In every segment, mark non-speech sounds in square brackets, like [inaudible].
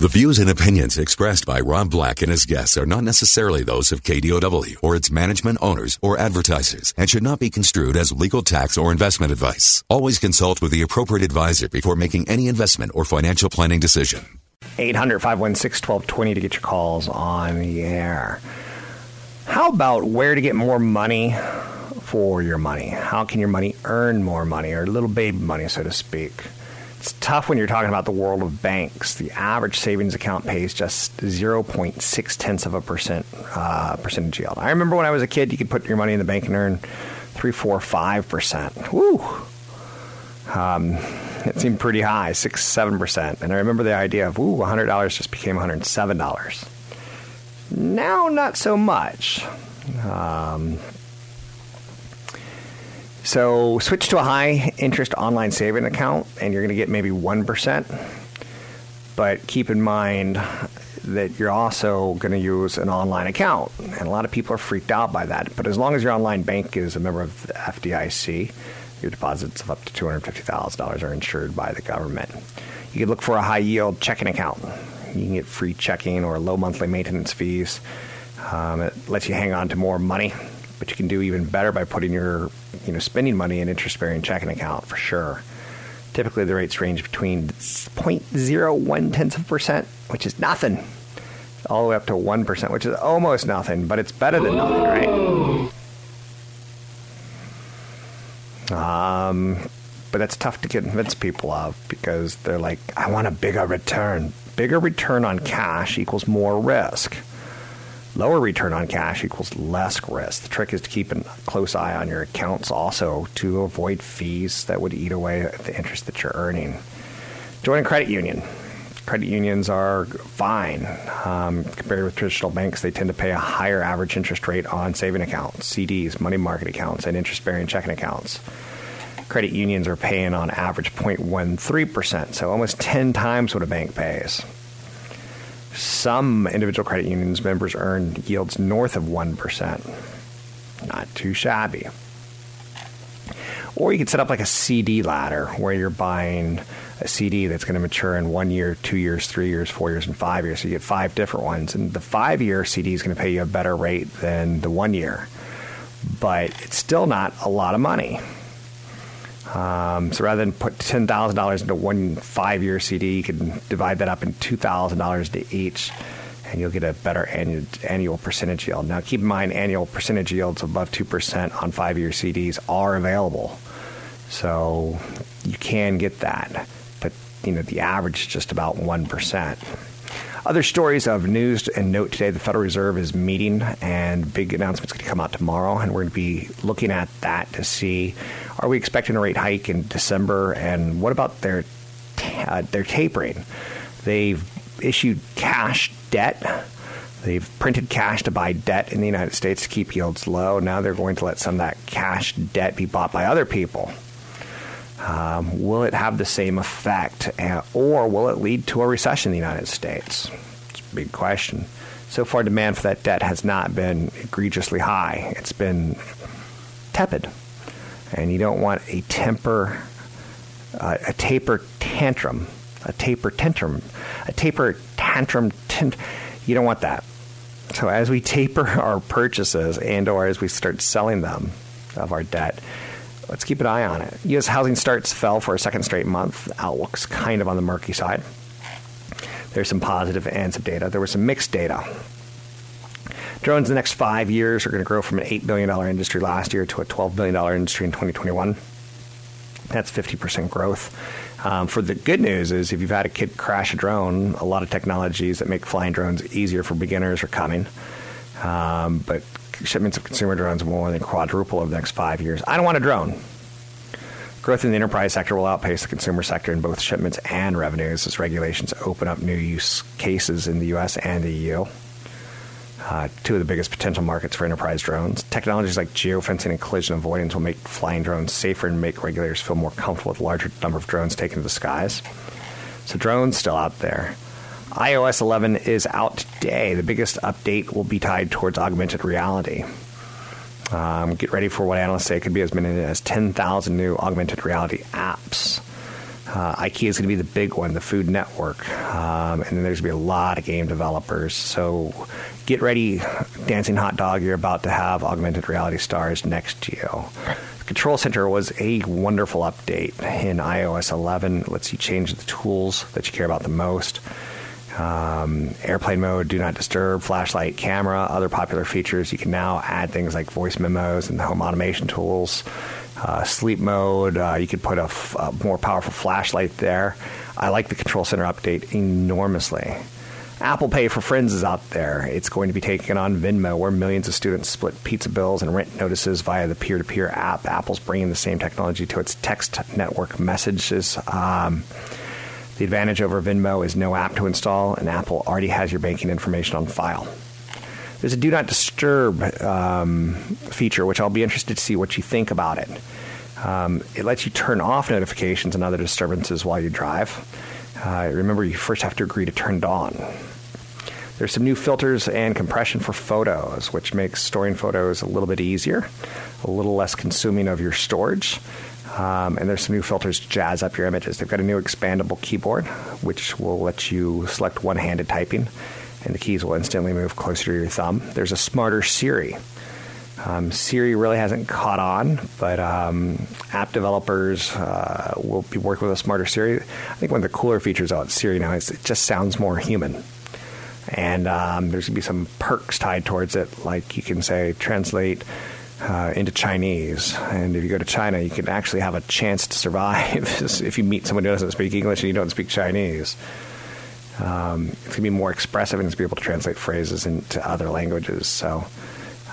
The views and opinions expressed by Rob Black and his guests are not necessarily those of KDOW or its management owners or advertisers and should not be construed as legal tax or investment advice. Always consult with the appropriate advisor before making any investment or financial planning decision. 800 516 1220 to get your calls on the air. How about where to get more money for your money? How can your money earn more money or little baby money, so to speak? It's tough when you're talking about the world of banks. The average savings account pays just 0.6 tenths of a percent uh, percentage yield. I remember when I was a kid, you could put your money in the bank and earn three, four, five percent. Woo! Um, it seemed pretty high, six, seven percent. And I remember the idea of, ooh, hundred dollars just became one hundred seven dollars. Now, not so much. Um, so switch to a high interest online saving account, and you're going to get maybe one percent. But keep in mind that you're also going to use an online account, and a lot of people are freaked out by that. But as long as your online bank is a member of the FDIC, your deposits of up to $250,000 are insured by the government. You could look for a high yield checking account. You can get free checking or low monthly maintenance fees. Um, it lets you hang on to more money, but you can do even better by putting your you know spending money in interest bearing checking account for sure. Typically, the rates range between 0.01 tenths of percent, which is nothing, all the way up to 1%, which is almost nothing, but it's better than nothing, right? Um, but that's tough to convince people of because they're like, I want a bigger return. Bigger return on cash equals more risk. Lower return on cash equals less risk. The trick is to keep a close eye on your accounts also to avoid fees that would eat away at the interest that you're earning. Join a credit union. Credit unions are fine. Um, compared with traditional banks, they tend to pay a higher average interest rate on saving accounts, CDs, money market accounts, and interest bearing checking accounts. Credit unions are paying on average 0.13%, so almost 10 times what a bank pays. Some individual credit unions members earn yields north of 1%. Not too shabby. Or you could set up like a CD ladder where you're buying a CD that's going to mature in one year, two years, three years, four years, and five years. So you get five different ones. And the five year CD is going to pay you a better rate than the one year. But it's still not a lot of money. Um, so rather than put ten thousand dollars into one five-year CD, you can divide that up in two thousand dollars to each, and you'll get a better annual, annual percentage yield. Now, keep in mind, annual percentage yields above two percent on five-year CDs are available, so you can get that. But you know, the average is just about one percent. Other stories of news and note today: the Federal Reserve is meeting, and big announcements going to come out tomorrow, and we're going to be looking at that to see are we expecting a rate hike in December, and what about their uh, their tapering? They've issued cash debt. They've printed cash to buy debt in the United States to keep yields low. Now they're going to let some of that cash debt be bought by other people. Um, will it have the same effect, or will it lead to a recession in the United States? It's a big question. So far, demand for that debt has not been egregiously high. It's been tepid, and you don't want a temper, uh, a taper tantrum, a taper tantrum, a taper tantrum. You don't want that. So as we taper [laughs] our purchases and/or as we start selling them of our debt let's keep an eye on it. U.S. housing starts fell for a second straight month. Outlook's kind of on the murky side. There's some positive and some data. There was some mixed data. Drones in the next five years are going to grow from an $8 billion industry last year to a $12 billion industry in 2021. That's 50% growth. Um, for the good news is if you've had a kid crash a drone, a lot of technologies that make flying drones easier for beginners are coming. Um, but shipments of consumer drones will more than quadruple over the next five years. I don't want a drone. Growth in the enterprise sector will outpace the consumer sector in both shipments and revenues as regulations open up new use cases in the U.S. and the EU. Uh, two of the biggest potential markets for enterprise drones. Technologies like geofencing and collision avoidance will make flying drones safer and make regulators feel more comfortable with larger number of drones taken to the skies. So drones still out there iOS 11 is out today. The biggest update will be tied towards augmented reality. Um, get ready for what analysts say could be as many as 10,000 new augmented reality apps. Uh, IKEA is going to be the big one, the Food Network, um, and then there's going to be a lot of game developers. So get ready, dancing hot dog. You're about to have augmented reality stars next to you. Control Center was a wonderful update in iOS 11. It lets you change the tools that you care about the most um, airplane mode, do not disturb, flashlight, camera, other popular features. You can now add things like voice memos and the home automation tools. Uh, sleep mode, uh, you could put a, f- a more powerful flashlight there. I like the Control Center update enormously. Apple Pay for Friends is out there. It's going to be taking on Venmo, where millions of students split pizza bills and rent notices via the peer to peer app. Apple's bringing the same technology to its text network messages. Um, the advantage over Venmo is no app to install, and Apple already has your banking information on file. There's a do not disturb um, feature, which I'll be interested to see what you think about it. Um, it lets you turn off notifications and other disturbances while you drive. Uh, remember, you first have to agree to turn it on. There's some new filters and compression for photos, which makes storing photos a little bit easier, a little less consuming of your storage. Um, and there's some new filters to jazz up your images. They've got a new expandable keyboard, which will let you select one handed typing, and the keys will instantly move closer to your thumb. There's a smarter Siri. Um, Siri really hasn't caught on, but um, app developers uh, will be working with a smarter Siri. I think one of the cooler features about Siri now is it just sounds more human. And um, there's going to be some perks tied towards it, like you can say, translate uh, into Chinese. And if you go to China, you can actually have a chance to survive [laughs] if you meet someone who doesn't speak English and you don't speak Chinese. Um, it's going to be more expressive and it's be able to translate phrases into other languages. So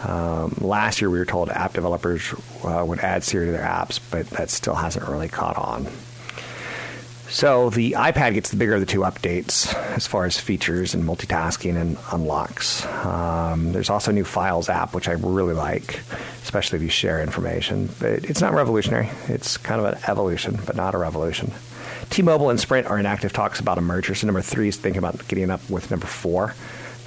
um, last year we were told app developers uh, would add Siri to their apps, but that still hasn't really caught on. So the iPad gets the bigger of the two updates as far as features and multitasking and unlocks. Um, there's also a new Files app, which I really like, especially if you share information. But it's not revolutionary. It's kind of an evolution, but not a revolution. T-Mobile and Sprint are in active talks about a merger. So number three is thinking about getting up with number four.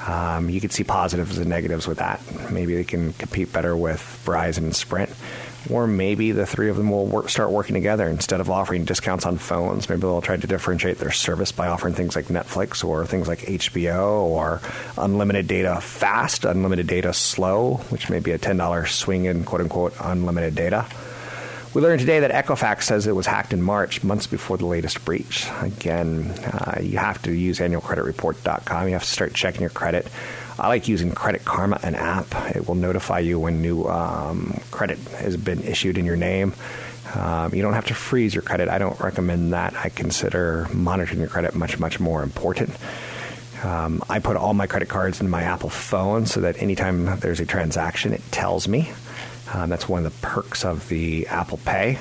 Um, you can see positives and negatives with that. Maybe they can compete better with Verizon and Sprint or maybe the three of them will work, start working together instead of offering discounts on phones. Maybe they'll try to differentiate their service by offering things like Netflix or things like HBO or unlimited data fast, unlimited data slow, which may be a $10 swing in quote unquote unlimited data. We learned today that Equifax says it was hacked in March, months before the latest breach. Again, uh, you have to use annualcreditreport.com. You have to start checking your credit. I like using Credit Karma, an app. It will notify you when new um, credit has been issued in your name. Um, you don't have to freeze your credit. I don't recommend that. I consider monitoring your credit much, much more important. Um, I put all my credit cards in my Apple phone so that anytime there's a transaction, it tells me. Um, that's one of the perks of the Apple Pay.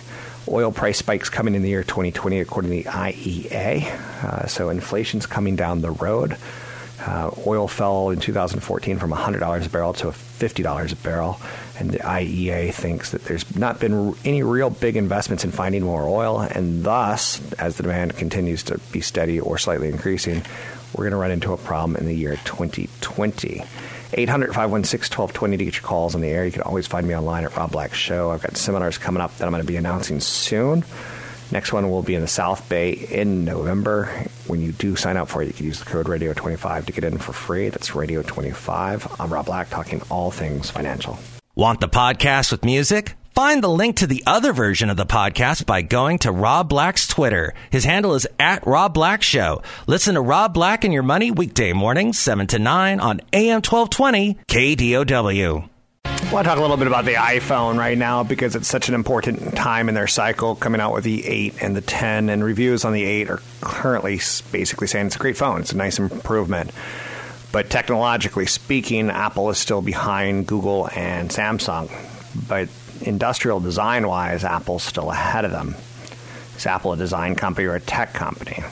Oil price spikes coming in the year 2020, according to the IEA. Uh, so inflation's coming down the road. Uh, oil fell in 2014 from $100 a barrel to $50 a barrel, and the IEA thinks that there's not been any real big investments in finding more oil, and thus, as the demand continues to be steady or slightly increasing, we're going to run into a problem in the year 2020. 800 516 1220 to get your calls on the air. You can always find me online at Rob Black Show. I've got seminars coming up that I'm going to be announcing soon. Next one will be in the South Bay in November. When you do sign up for it, you can use the code Radio25 to get in for free. That's Radio25. I'm Rob Black, talking all things financial. Want the podcast with music? Find the link to the other version of the podcast by going to Rob Black's Twitter. His handle is at Rob Black Show. Listen to Rob Black and Your Money weekday mornings, 7 to 9 on AM 1220 KDOW. I want to talk a little bit about the iPhone right now because it's such an important time in their cycle coming out with the 8 and the 10. And reviews on the 8 are currently basically saying it's a great phone, it's a nice improvement. But technologically speaking, Apple is still behind Google and Samsung. But industrial design wise, Apple's still ahead of them. Is Apple a design company or a tech company?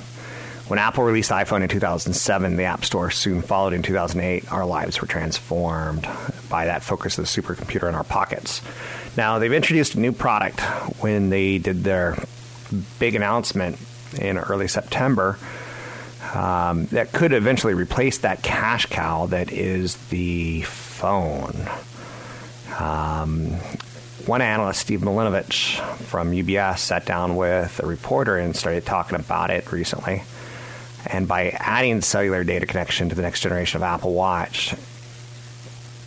When Apple released iPhone in 2007, the App Store soon followed in 2008. Our lives were transformed by that focus of the supercomputer in our pockets. Now, they've introduced a new product when they did their big announcement in early September um, that could eventually replace that cash cow that is the phone. Um, one analyst, Steve Milunovich from UBS, sat down with a reporter and started talking about it recently. And by adding cellular data connection to the next generation of Apple Watch,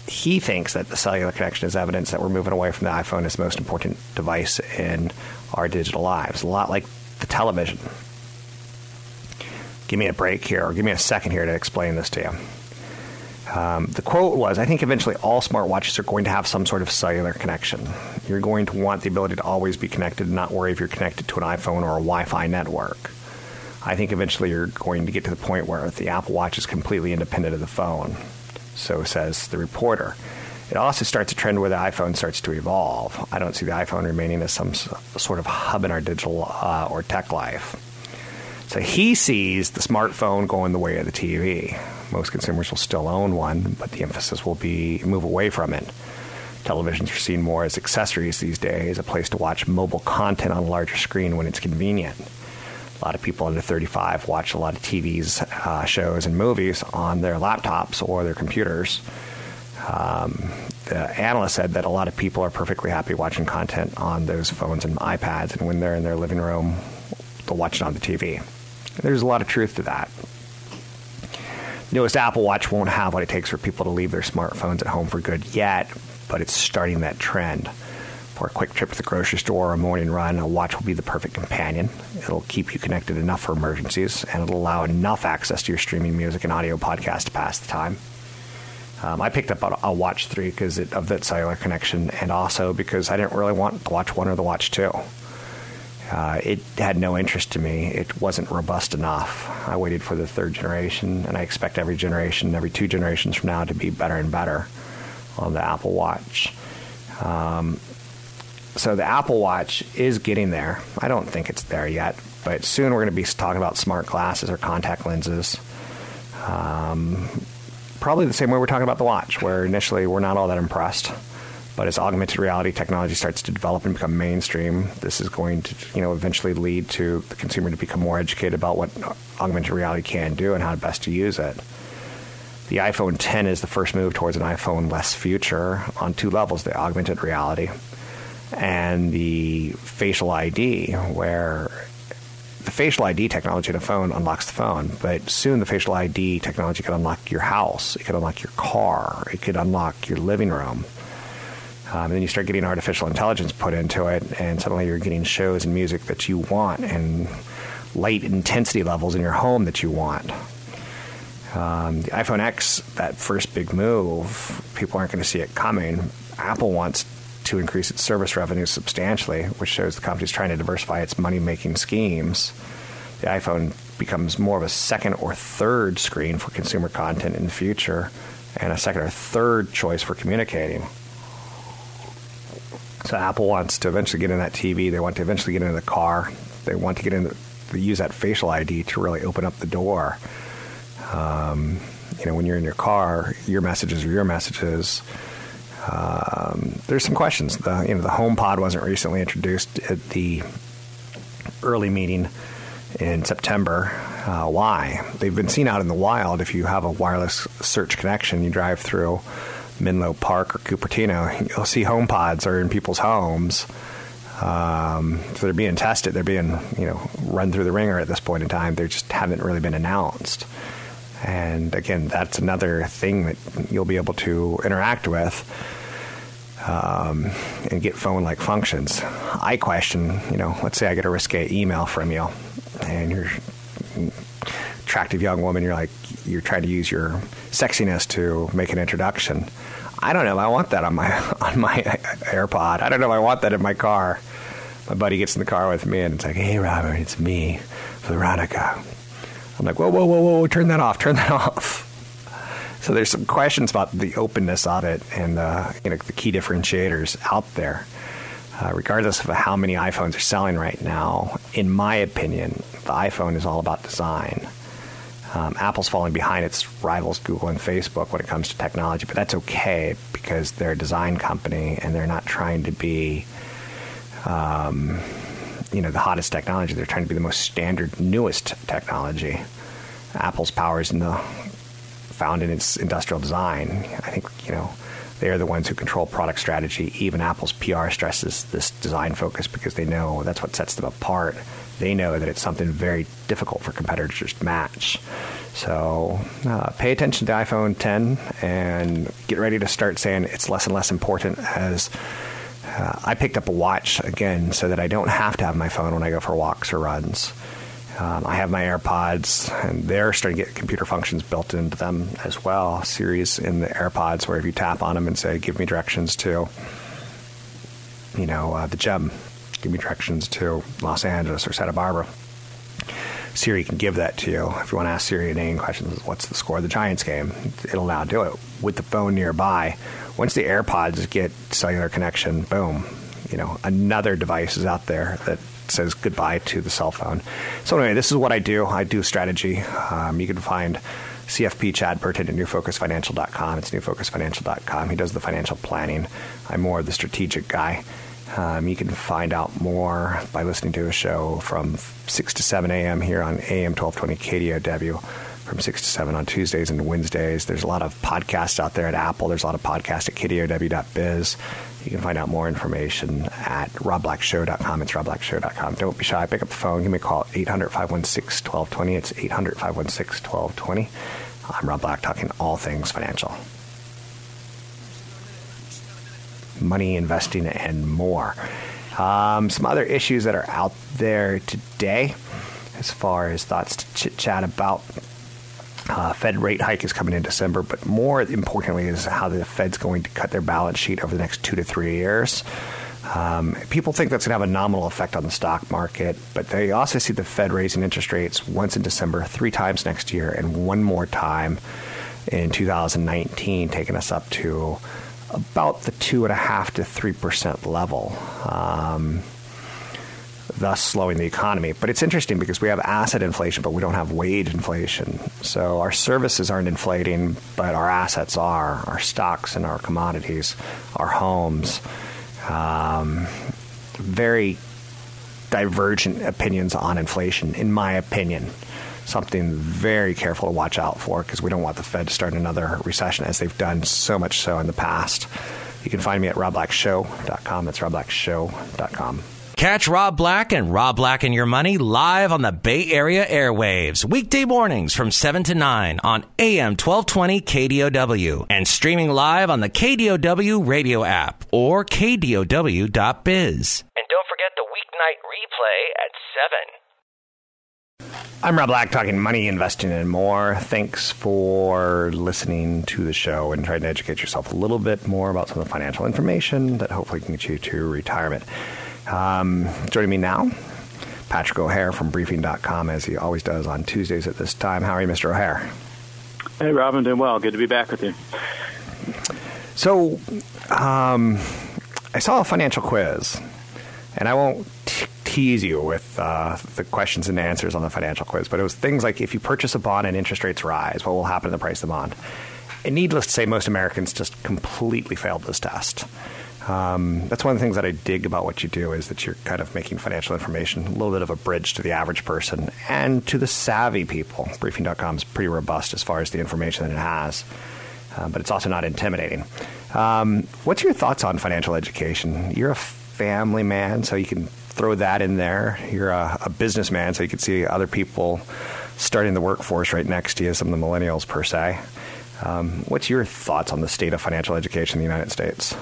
he thinks that the cellular connection is evidence that we're moving away from the iPhone as the most important device in our digital lives. A lot like the television. Give me a break here, or give me a second here to explain this to you. Um, the quote was I think eventually all smartwatches are going to have some sort of cellular connection. You're going to want the ability to always be connected and not worry if you're connected to an iPhone or a Wi Fi network. I think eventually you're going to get to the point where the Apple Watch is completely independent of the phone. So says the reporter. It also starts a trend where the iPhone starts to evolve. I don't see the iPhone remaining as some sort of hub in our digital uh, or tech life. So he sees the smartphone going the way of the TV. Most consumers will still own one, but the emphasis will be move away from it. Televisions are seen more as accessories these days, a place to watch mobile content on a larger screen when it's convenient. A lot of people under 35 watch a lot of TVs, uh, shows, and movies on their laptops or their computers. Um, the analyst said that a lot of people are perfectly happy watching content on those phones and iPads, and when they're in their living room, they'll watch it on the TV. There's a lot of truth to that. Newest Apple Watch won't have what it takes for people to leave their smartphones at home for good yet, but it's starting that trend. For a quick trip to the grocery store or a morning run, a watch will be the perfect companion. It'll keep you connected enough for emergencies, and it'll allow enough access to your streaming music and audio podcast to pass the time. Um, I picked up a, a Watch 3 because of that cellular connection, and also because I didn't really want the Watch 1 or the Watch 2. Uh, it had no interest to me. It wasn't robust enough. I waited for the third generation, and I expect every generation, every two generations from now, to be better and better on the Apple Watch. Um, so the Apple Watch is getting there. I don't think it's there yet, but soon we're going to be talking about smart glasses or contact lenses. Um, probably the same way we're talking about the watch, where initially we're not all that impressed. But as augmented reality technology starts to develop and become mainstream, this is going to, you know, eventually lead to the consumer to become more educated about what augmented reality can do and how best to use it. The iPhone 10 is the first move towards an iPhone less future on two levels: the augmented reality and the facial ID, where the facial ID technology in a phone unlocks the phone, but soon the facial ID technology could unlock your house, it could unlock your car, it could unlock your living room. Um, and then you start getting artificial intelligence put into it, and suddenly you're getting shows and music that you want and light intensity levels in your home that you want. Um, the iPhone X, that first big move, people aren't going to see it coming. Apple wants to increase its service revenue substantially, which shows the company is trying to diversify its money making schemes. The iPhone becomes more of a second or third screen for consumer content in the future and a second or third choice for communicating. So Apple wants to eventually get in that TV. They want to eventually get into the car. They want to get in the, use that facial ID to really open up the door. Um, you know, when you're in your car, your messages are your messages. Um, there's some questions. The you know the HomePod wasn't recently introduced at the early meeting in September. Uh, why? They've been seen out in the wild. If you have a wireless search connection, you drive through Menlo Park or Cupertino, you'll see HomePods are in people's homes. Um, so they're being tested. They're being you know run through the ringer at this point in time. They just haven't really been announced. And again, that's another thing that you'll be able to interact with um, and get phone like functions. I question, you know, let's say I get a risque email from you and you're attractive young woman, you're like, you're trying to use your sexiness to make an introduction. I don't know if I want that on my [laughs] on my AirPod. I don't know if I want that in my car. My buddy gets in the car with me and it's like, hey, Robert, it's me, Veronica. I'm like, whoa, whoa, whoa, whoa, turn that off, turn that [laughs] off. So there's some questions about the openness of it and uh, you know the key differentiators out there. Uh, regardless of how many iPhones are selling right now, in my opinion, the iPhone is all about design. Um, Apple's falling behind its rivals, Google and Facebook, when it comes to technology, but that's okay because they're a design company and they're not trying to be, um, you know, the hottest technology. They're trying to be the most standard, newest technology. Apple's power is in the found in its industrial design. I think you know they are the ones who control product strategy. Even Apple's PR stresses this design focus because they know that's what sets them apart. They know that it's something very difficult for competitors to match. So uh, pay attention to iPhone 10 and get ready to start saying it's less and less important as. Uh, I picked up a watch again so that I don't have to have my phone when I go for walks or runs. Um, I have my AirPods, and they're starting to get computer functions built into them as well. Siri's in the AirPods, where if you tap on them and say, "Give me directions to," you know, uh, the gym, give me directions to Los Angeles or Santa Barbara. Siri can give that to you. If you want to ask Siri any questions, what's the score of the Giants game? It'll now do it with the phone nearby. Once the AirPods get cellular connection, boom, you know, another device is out there that says goodbye to the cell phone. So anyway, this is what I do. I do strategy. Um, you can find CFP Chad Burton at newfocusfinancial.com. It's newfocusfinancial.com. He does the financial planning. I'm more the strategic guy. Um, you can find out more by listening to a show from 6 to 7 a.m. here on AM 1220 KDOW from 6 to 7 on Tuesdays and Wednesdays. There's a lot of podcasts out there at Apple. There's a lot of podcasts at kdow.biz. You can find out more information at robblackshow.com. It's robblackshow.com. Don't be shy. Pick up the phone. Give me a call at 800 516 1220. It's 800 516 1220. I'm Rob Black, talking all things financial. Money, investing, and more. Um, some other issues that are out there today, as far as thoughts to chit chat about uh, Fed rate hike is coming in December, but more importantly is how the Fed's going to cut their balance sheet over the next two to three years. Um, people think that's going to have a nominal effect on the stock market, but they also see the Fed raising interest rates once in December, three times next year, and one more time in 2019, taking us up to about the two and a half to three percent level. Um, thus slowing the economy. But it's interesting because we have asset inflation, but we don't have wage inflation. So our services aren't inflating, but our assets are our stocks and our commodities, our homes. Um, very divergent opinions on inflation, in my opinion. Something very careful to watch out for because we don't want the Fed to start another recession as they've done so much so in the past. You can find me at robblackshow.com. That's robblackshow.com. Catch Rob Black and Rob Black and Your Money live on the Bay Area airwaves, weekday mornings from 7 to 9 on AM 1220 KDOW and streaming live on the KDOW radio app or KDOW.biz. And don't forget the weeknight replay at 7. I'm Rob Black, talking money, investing, and more. Thanks for listening to the show and trying to educate yourself a little bit more about some of the financial information that hopefully can get you to retirement. Um, joining me now, Patrick O'Hare from briefing.com, as he always does on Tuesdays at this time. How are you, Mr. O'Hare? Hey, Robin, doing well. Good to be back with you. So, um, I saw a financial quiz, and I won't t- tease you with uh, the questions and answers on the financial quiz, but it was things like if you purchase a bond and interest rates rise, what will happen to the price of the bond? And needless to say, most Americans just completely failed this test. Um, that's one of the things that I dig about what you do is that you're kind of making financial information a little bit of a bridge to the average person and to the savvy people. Briefing.com is pretty robust as far as the information that it has, uh, but it's also not intimidating. Um, what's your thoughts on financial education? You're a family man, so you can throw that in there. You're a, a businessman, so you can see other people starting the workforce right next to you, some of the millennials per se. Um, what's your thoughts on the state of financial education in the United States?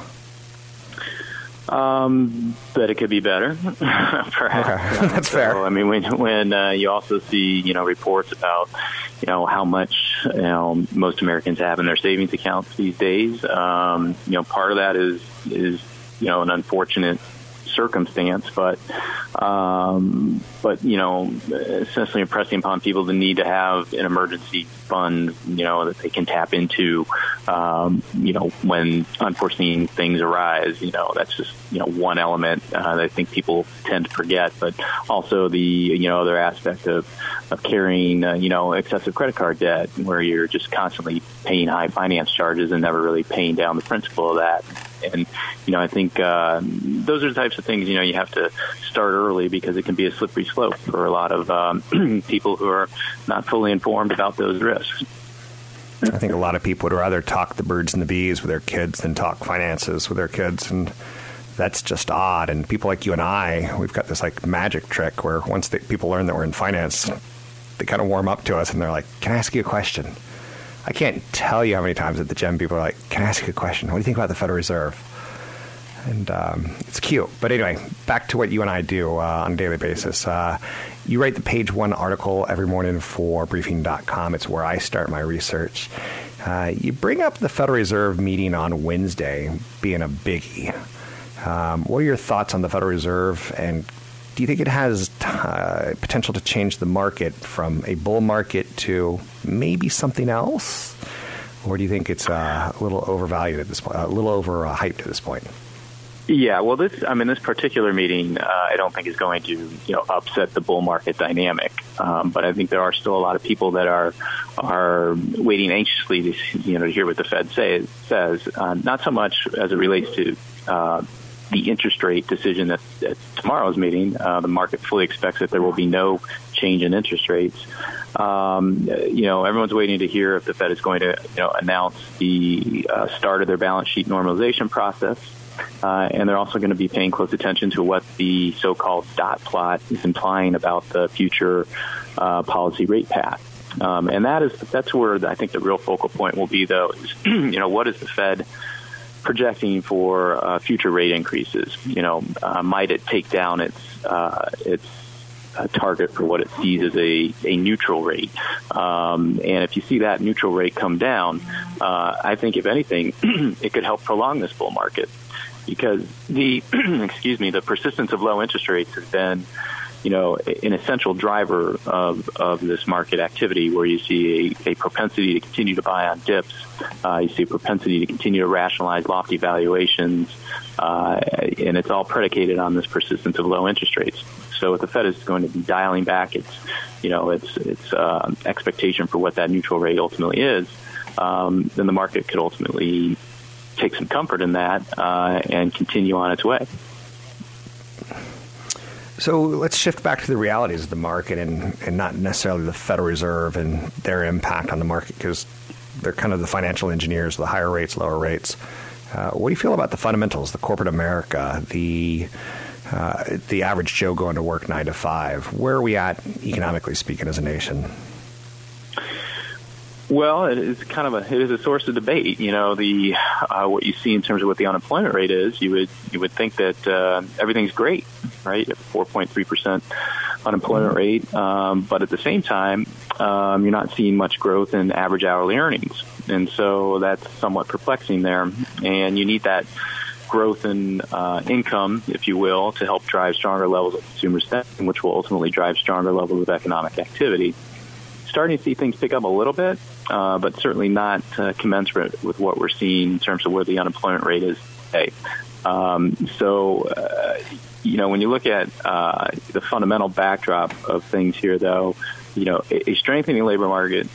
Um, but it could be better, [laughs] perhaps. Okay. [laughs] That's so, fair. I mean, when when uh, you also see you know reports about you know how much you know most Americans have in their savings accounts these days, um, you know part of that is is you know an unfortunate circumstance, but um, but you know essentially impressing upon people the need to have an emergency funds, you know, that they can tap into, um, you know, when unforeseen things arise. You know, that's just you know one element uh, that I think people tend to forget, but also the you know other aspect of of carrying uh, you know excessive credit card debt, where you're just constantly paying high finance charges and never really paying down the principal of that. And you know, I think uh, those are the types of things you know you have to start early because it can be a slippery slope for a lot of um, [clears throat] people who are not fully informed about those risks. I think a lot of people would rather talk the birds and the bees with their kids than talk finances with their kids, and that's just odd. And people like you and I, we've got this like magic trick where once people learn that we're in finance, they kind of warm up to us and they're like, "Can I ask you a question?" I can't tell you how many times at the gym people are like, "Can I ask you a question? What do you think about the Federal Reserve?" And um, it's cute. But anyway, back to what you and I do uh, on a daily basis. Uh, you write the page one article every morning for briefing.com. It's where I start my research. Uh, you bring up the Federal Reserve meeting on Wednesday being a biggie. Um, what are your thoughts on the Federal Reserve, and do you think it has uh, potential to change the market from a bull market to maybe something else, or do you think it's uh, a little overvalued at this point, a little overhyped at this point? Yeah, well, this I mean, this particular meeting, uh, I don't think is going to you know upset the bull market dynamic. Um, but I think there are still a lot of people that are are waiting anxiously to you know to hear what the Fed say, says. Uh, not so much as it relates to uh, the interest rate decision at, at tomorrow's meeting. Uh, the market fully expects that there will be no change in interest rates. Um, you know, everyone's waiting to hear if the Fed is going to, you know, announce the uh, start of their balance sheet normalization process. Uh, and they're also going to be paying close attention to what the so-called dot plot is implying about the future uh, policy rate path. Um, and that is that's where I think the real focal point will be, though. Is [clears throat] you know what is the Fed projecting for uh, future rate increases. You know, uh, might it take down its uh, its uh, target for what it sees as a, a neutral rate? Um, and if you see that neutral rate come down, uh, I think if anything, [clears throat] it could help prolong this bull market because the [clears throat] excuse me the persistence of low interest rates has been you know, an essential driver of, of this market activity where you see a, a propensity to continue to buy on dips. Uh, you see a propensity to continue to rationalize lofty valuations. Uh, and it's all predicated on this persistence of low interest rates. So if the Fed is going to be dialing back its, you know, its, its uh, expectation for what that neutral rate ultimately is, um, then the market could ultimately take some comfort in that uh, and continue on its way. So let's shift back to the realities of the market and, and not necessarily the Federal Reserve and their impact on the market because they're kind of the financial engineers, the higher rates, lower rates. Uh, what do you feel about the fundamentals, the corporate America, the uh, the average Joe going to work nine to five? Where are we at economically speaking as a nation? Well, it is kind of a it is a source of debate. You know, the uh, what you see in terms of what the unemployment rate is, you would you would think that uh, everything's great, right? Four point three percent unemployment rate, um, but at the same time, um, you're not seeing much growth in average hourly earnings, and so that's somewhat perplexing there. And you need that growth in uh, income, if you will, to help drive stronger levels of consumer spending, which will ultimately drive stronger levels of economic activity starting to see things pick up a little bit, uh, but certainly not uh, commensurate with what we're seeing in terms of where the unemployment rate is today. Um, so, uh, you know, when you look at uh, the fundamental backdrop of things here, though, you know, a, strengthening labor market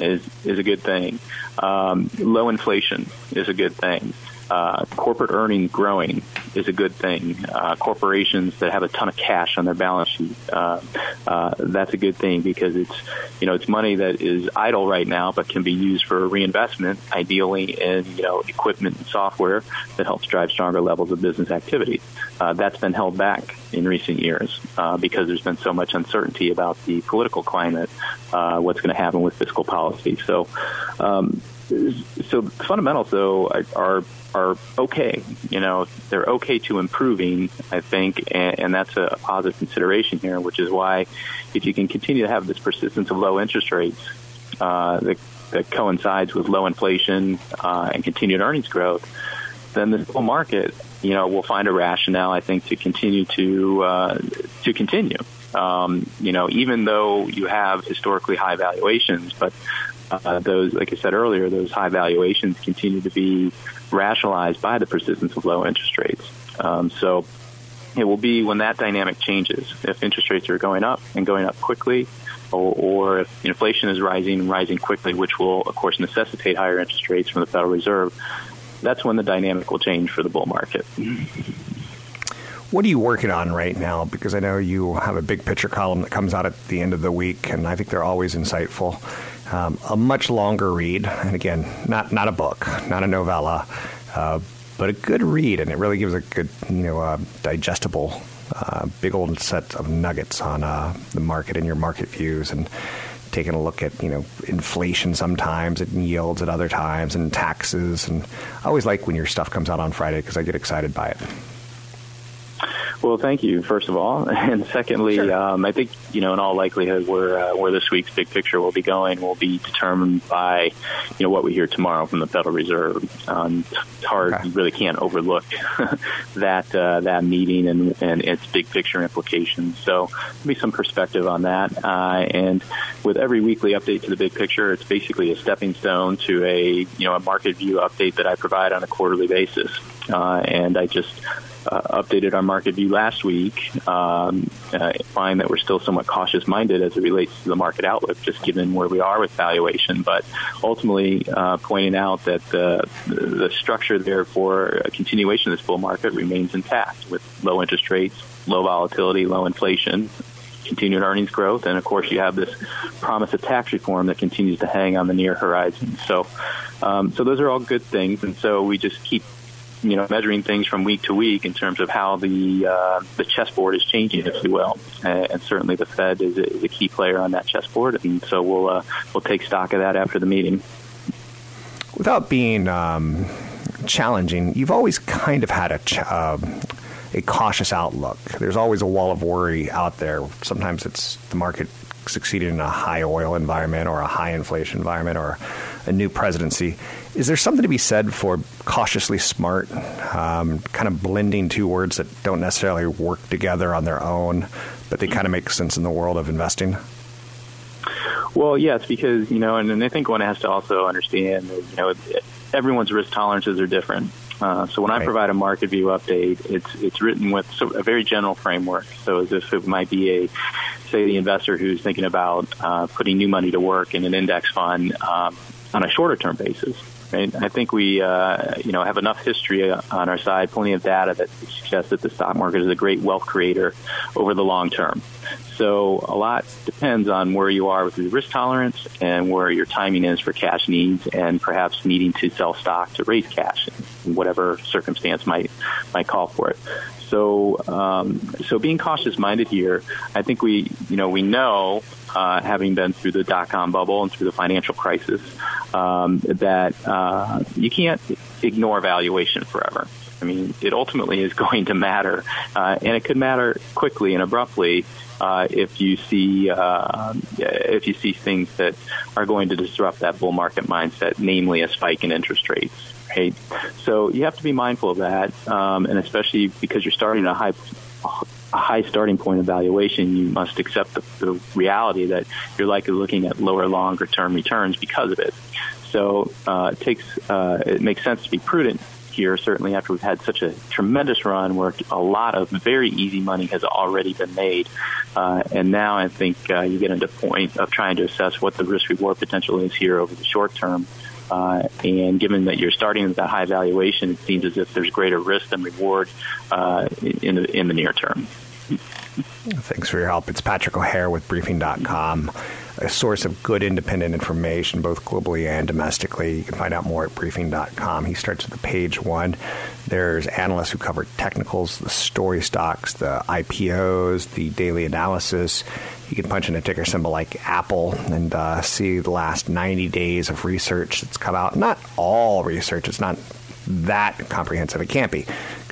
is is a good thing. Um, low inflation is a good thing uh, corporate earnings growing is a good thing. Uh, corporations that have a ton of cash on their balance sheet, uh, uh, that's a good thing because it's, you know, it's money that is idle right now, but can be used for reinvestment, ideally in, you know, equipment and software that helps drive stronger levels of business activity. Uh, that's been held back in recent years because there's been so much uncertainty about the political climate, what's going to happen with fiscal policy. So, um, so fundamentals though are are okay. You know, they're okay to improving, I think, and, and that's a positive consideration here. Which is why, if you can continue to have this persistence of low interest rates uh, that, that coincides with low inflation uh, and continued earnings growth, then the whole market, you know, will find a rationale, I think, to continue to uh, to continue. Um, you know, even though you have historically high valuations, but uh, those, like I said earlier, those high valuations continue to be rationalized by the persistence of low interest rates. Um, so it will be when that dynamic changes. If interest rates are going up and going up quickly, or, or if inflation is rising and rising quickly, which will, of course, necessitate higher interest rates from the Federal Reserve, that's when the dynamic will change for the bull market. What are you working on right now? Because I know you have a big picture column that comes out at the end of the week, and I think they're always insightful. Um, a much longer read, and again, not not a book, not a novella, uh, but a good read, and it really gives a good, you know, uh, digestible, uh, big old set of nuggets on uh, the market and your market views, and taking a look at you know inflation sometimes and yields at other times and taxes and I always like when your stuff comes out on Friday because I get excited by it. Well, thank you, first of all, [laughs] and secondly, sure. um, I think you know, in all likelihood, where uh, where this week's big picture will be going will be determined by you know what we hear tomorrow from the Federal Reserve. Um, it's hard; okay. you really can't overlook [laughs] that uh, that meeting and and its big picture implications. So, be some perspective on that. Uh, and with every weekly update to the big picture, it's basically a stepping stone to a you know a market view update that I provide on a quarterly basis. Uh, and I just uh, updated our market view last week, um, uh, find that we're still somewhat cautious minded as it relates to the market outlook, just given where we are with valuation. But ultimately, uh, pointing out that the, the structure there for a continuation of this bull market remains intact with low interest rates, low volatility, low inflation, continued earnings growth, and of course you have this promise of tax reform that continues to hang on the near horizon. So, um, so those are all good things, and so we just keep you know, measuring things from week to week in terms of how the uh, the chessboard is changing, if you will. and certainly, the Fed is a, is a, key player on that chessboard, and so we'll uh, we'll take stock of that after the meeting. Without being um, challenging, you've always kind of had a. Ch- uh, a cautious outlook. There's always a wall of worry out there. Sometimes it's the market succeeding in a high oil environment or a high inflation environment or a new presidency. Is there something to be said for cautiously smart, um, kind of blending two words that don't necessarily work together on their own, but they kind of make sense in the world of investing? Well, yes, because you know, and, and I think one has to also understand that you know everyone's risk tolerances are different. Uh, so when right. I provide a market view update, it's it's written with a very general framework. So as if it might be a, say, the investor who's thinking about uh, putting new money to work in an index fund um, on a shorter term basis. Right? I think we, uh, you know, have enough history on our side, plenty of data that suggests that the stock market is a great wealth creator over the long term. So a lot depends on where you are with your risk tolerance and where your timing is for cash needs, and perhaps needing to sell stock to raise cash, in whatever circumstance might might call for it. So, um, so being cautious minded here, I think we, you know, we know, uh, having been through the dot com bubble and through the financial crisis, um, that uh, you can't ignore valuation forever. I mean, it ultimately is [laughs] going to matter, uh, and it could matter quickly and abruptly uh, if you see uh, if you see things that are going to disrupt that bull market mindset, namely a spike in interest rates right? So you have to be mindful of that, um, and especially because you're starting at a high a high starting point evaluation, you must accept the, the reality that you're likely looking at lower, longer term returns because of it. So uh, it takes uh, it makes sense to be prudent here, certainly after we've had such a tremendous run where a lot of very easy money has already been made. Uh, and now I think uh, you get into point of trying to assess what the risk reward potential is here over the short term. Uh, and given that you're starting with that high valuation, it seems as if there's greater risk than reward uh, in, the, in the near term. Thanks for your help. It's Patrick O'Hare with Briefing.com, a source of good independent information, both globally and domestically. You can find out more at Briefing.com. He starts at the page one. There's analysts who cover technicals, the story stocks, the IPOs, the daily analysis. You can punch in a ticker symbol like Apple and uh, see the last 90 days of research that's come out. Not all research, it's not that comprehensive. It can't be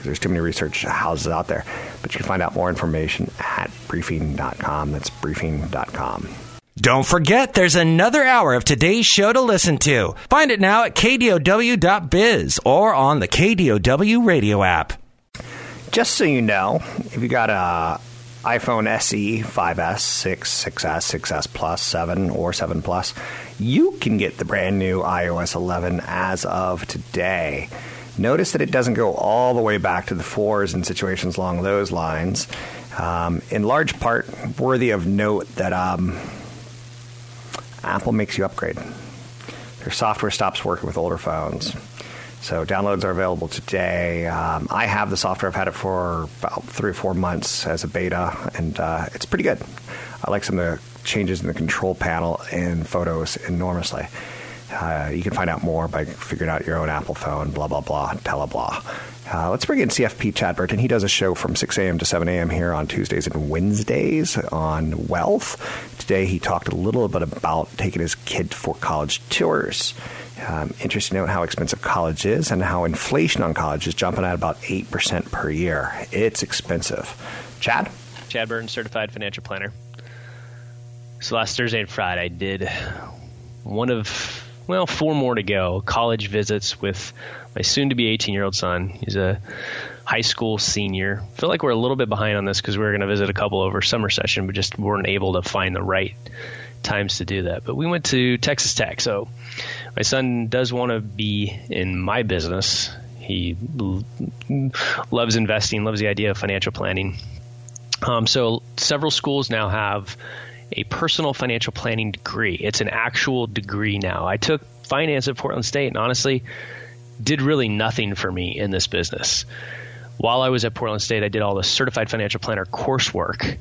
there's too many research houses out there. But you can find out more information at briefing.com. That's briefing.com. Don't forget, there's another hour of today's show to listen to. Find it now at kdow.biz or on the KDOW radio app. Just so you know, if you got a iPhone SE, 5S, 6, 6S, 6S Plus, 7, or 7 Plus, you can get the brand new iOS 11 as of today. Notice that it doesn't go all the way back to the fours in situations along those lines. Um, in large part, worthy of note that um, Apple makes you upgrade. Their software stops working with older phones. So downloads are available today. Um, I have the software. I've had it for about three or four months as a beta, and uh, it's pretty good. I like some of the changes in the control panel and photos enormously. Uh, you can find out more by figuring out your own Apple phone, blah, blah, blah, tele blah. Uh, let's bring in CFP Chad Burton. He does a show from 6 a.m. to 7 a.m. here on Tuesdays and Wednesdays on wealth. Today he talked a little bit about taking his kid for college tours. Um, interesting to note how expensive college is and how inflation on college is jumping at about 8% per year. It's expensive. Chad? Chad Burton, certified financial planner. So last Thursday and Friday, I did one of, well, four more to go college visits with my soon to be 18 year old son. He's a high school senior. I feel like we're a little bit behind on this because we were going to visit a couple over summer session, but just weren't able to find the right times to do that. But we went to Texas Tech. So my son does want to be in my business. He loves investing, loves the idea of financial planning. Um, so several schools now have a personal financial planning degree. It's an actual degree now. I took finance at Portland State and honestly did really nothing for me in this business. While I was at Portland State, I did all the certified financial planner coursework.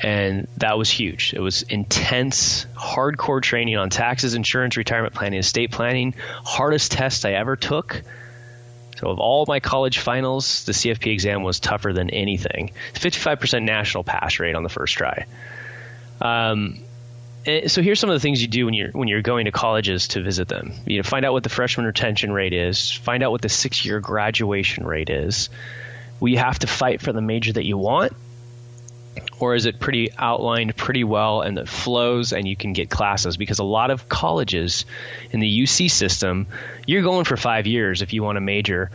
And that was huge. It was intense, hardcore training on taxes, insurance, retirement planning, estate planning. Hardest test I ever took. So, of all my college finals, the CFP exam was tougher than anything. 55% national pass rate on the first try. Um, eh, so here's some of the things you do when you're when you're going to colleges to visit them. You know, find out what the freshman retention rate is. Find out what the six year graduation rate is. Will you have to fight for the major that you want, or is it pretty outlined pretty well and it flows and you can get classes? Because a lot of colleges in the UC system, you're going for five years if you want a major.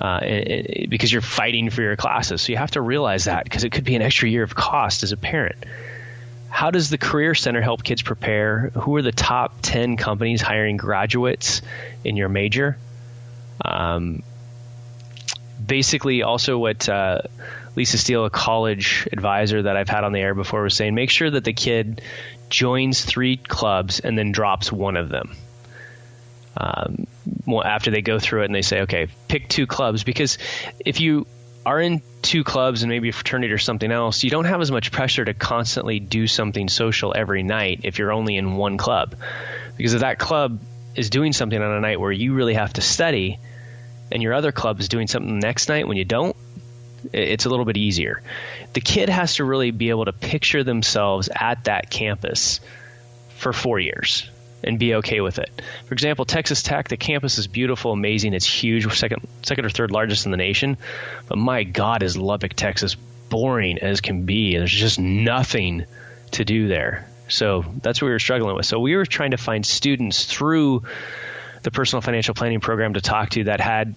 Uh, because you're fighting for your classes. So you have to realize that because it could be an extra year of cost as a parent how does the Career Center help kids prepare? Who are the top 10 companies hiring graduates in your major? Um, basically, also what uh, Lisa Steele, a college advisor that I've had on the air before, was saying make sure that the kid joins three clubs and then drops one of them. Um, after they go through it and they say, okay, pick two clubs, because if you are in two clubs and maybe a fraternity or something else, you don't have as much pressure to constantly do something social every night if you're only in one club. Because if that club is doing something on a night where you really have to study and your other club is doing something the next night when you don't, it's a little bit easier. The kid has to really be able to picture themselves at that campus for four years and be okay with it. For example, Texas Tech, the campus is beautiful, amazing, it's huge, second second or third largest in the nation. But my God, is Lubbock, Texas boring as can be. There's just nothing to do there. So that's what we were struggling with. So we were trying to find students through the personal financial planning program to talk to that had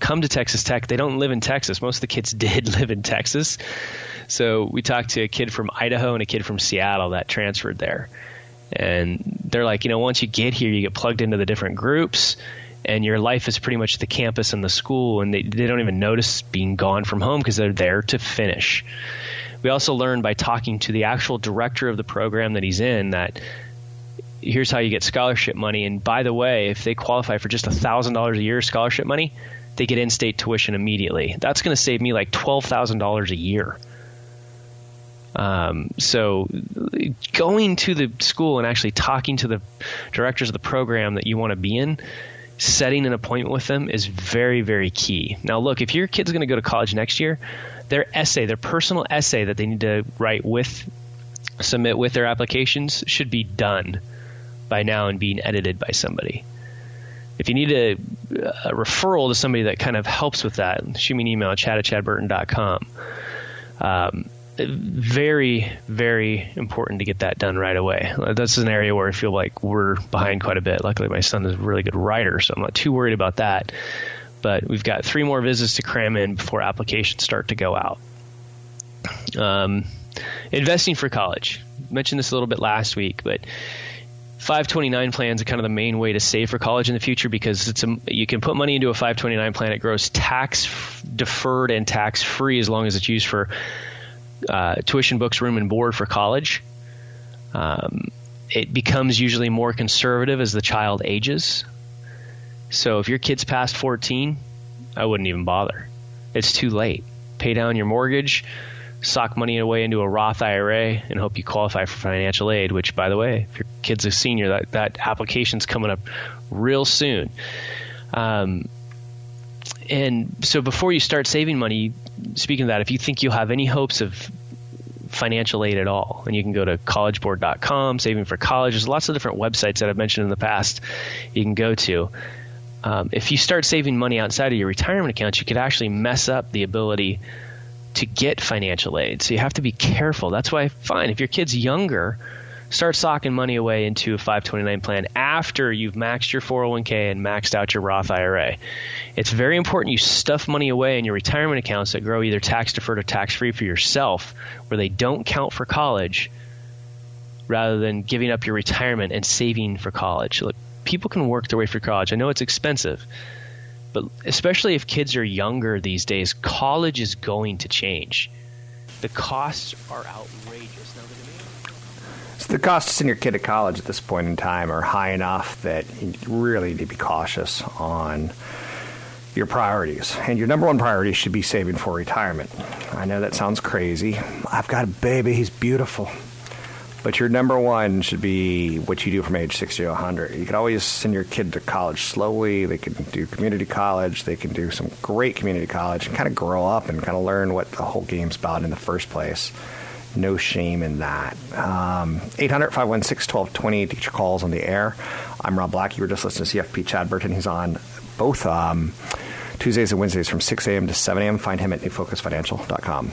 come to Texas Tech. They don't live in Texas. Most of the kids [laughs] did live in Texas. So we talked to a kid from Idaho and a kid from Seattle that transferred there. And they're like, you know, once you get here, you get plugged into the different groups, and your life is pretty much the campus and the school, and they, they don't even notice being gone from home because they're there to finish. We also learned by talking to the actual director of the program that he's in that here's how you get scholarship money. And by the way, if they qualify for just $1,000 a year scholarship money, they get in state tuition immediately. That's going to save me like $12,000 a year. Um, so going to the school and actually talking to the directors of the program that you want to be in, setting an appointment with them is very, very key. Now, look, if your kid's going to go to college next year, their essay, their personal essay that they need to write with, submit with their applications should be done by now and being edited by somebody. If you need a, a referral to somebody that kind of helps with that, shoot me an email at chad at chadburton.com. Um, very, very important to get that done right away. That's an area where I feel like we're behind quite a bit. Luckily, my son is a really good writer, so I'm not too worried about that. But we've got three more visits to cram in before applications start to go out. Um, investing for college. I Mentioned this a little bit last week, but 529 plans are kind of the main way to save for college in the future because it's a, you can put money into a 529 plan. It grows tax deferred and tax free as long as it's used for uh, tuition, books, room, and board for college. Um, it becomes usually more conservative as the child ages. So if your kid's past 14, I wouldn't even bother. It's too late. Pay down your mortgage, sock money away into a Roth IRA, and hope you qualify for financial aid. Which, by the way, if your kid's a senior, that that application's coming up real soon. Um, and so before you start saving money, speaking of that, if you think you'll have any hopes of financial aid at all, and you can go to collegeboard.com, saving for college. There's lots of different websites that I've mentioned in the past you can go to. Um, if you start saving money outside of your retirement accounts, you could actually mess up the ability to get financial aid. So you have to be careful. That's why, fine, if your kid's younger, start socking money away into a 529 plan after you've maxed your 401k and maxed out your Roth IRA. It's very important you stuff money away in your retirement accounts that grow either tax deferred or tax free for yourself, where they don't count for college, rather than giving up your retirement and saving for college. Look, people can work their way for college. I know it's expensive, but especially if kids are younger these days, college is going to change. The costs are outrageous. So the costs to send your kid to college at this point in time are high enough that you really need to be cautious on your priorities. And your number one priority should be saving for retirement. I know that sounds crazy. I've got a baby, he's beautiful. But your number one should be what you do from age 60 to 100. You can always send your kid to college slowly. They can do community college. They can do some great community college and kind of grow up and kind of learn what the whole game's about in the first place. No shame in that. Um, 800 516 1220 to your calls on the air. I'm Rob Black. You were just listening to CFP Chad Burton. He's on both um, Tuesdays and Wednesdays from 6 a.m. to 7 a.m. Find him at newfocusfinancial.com.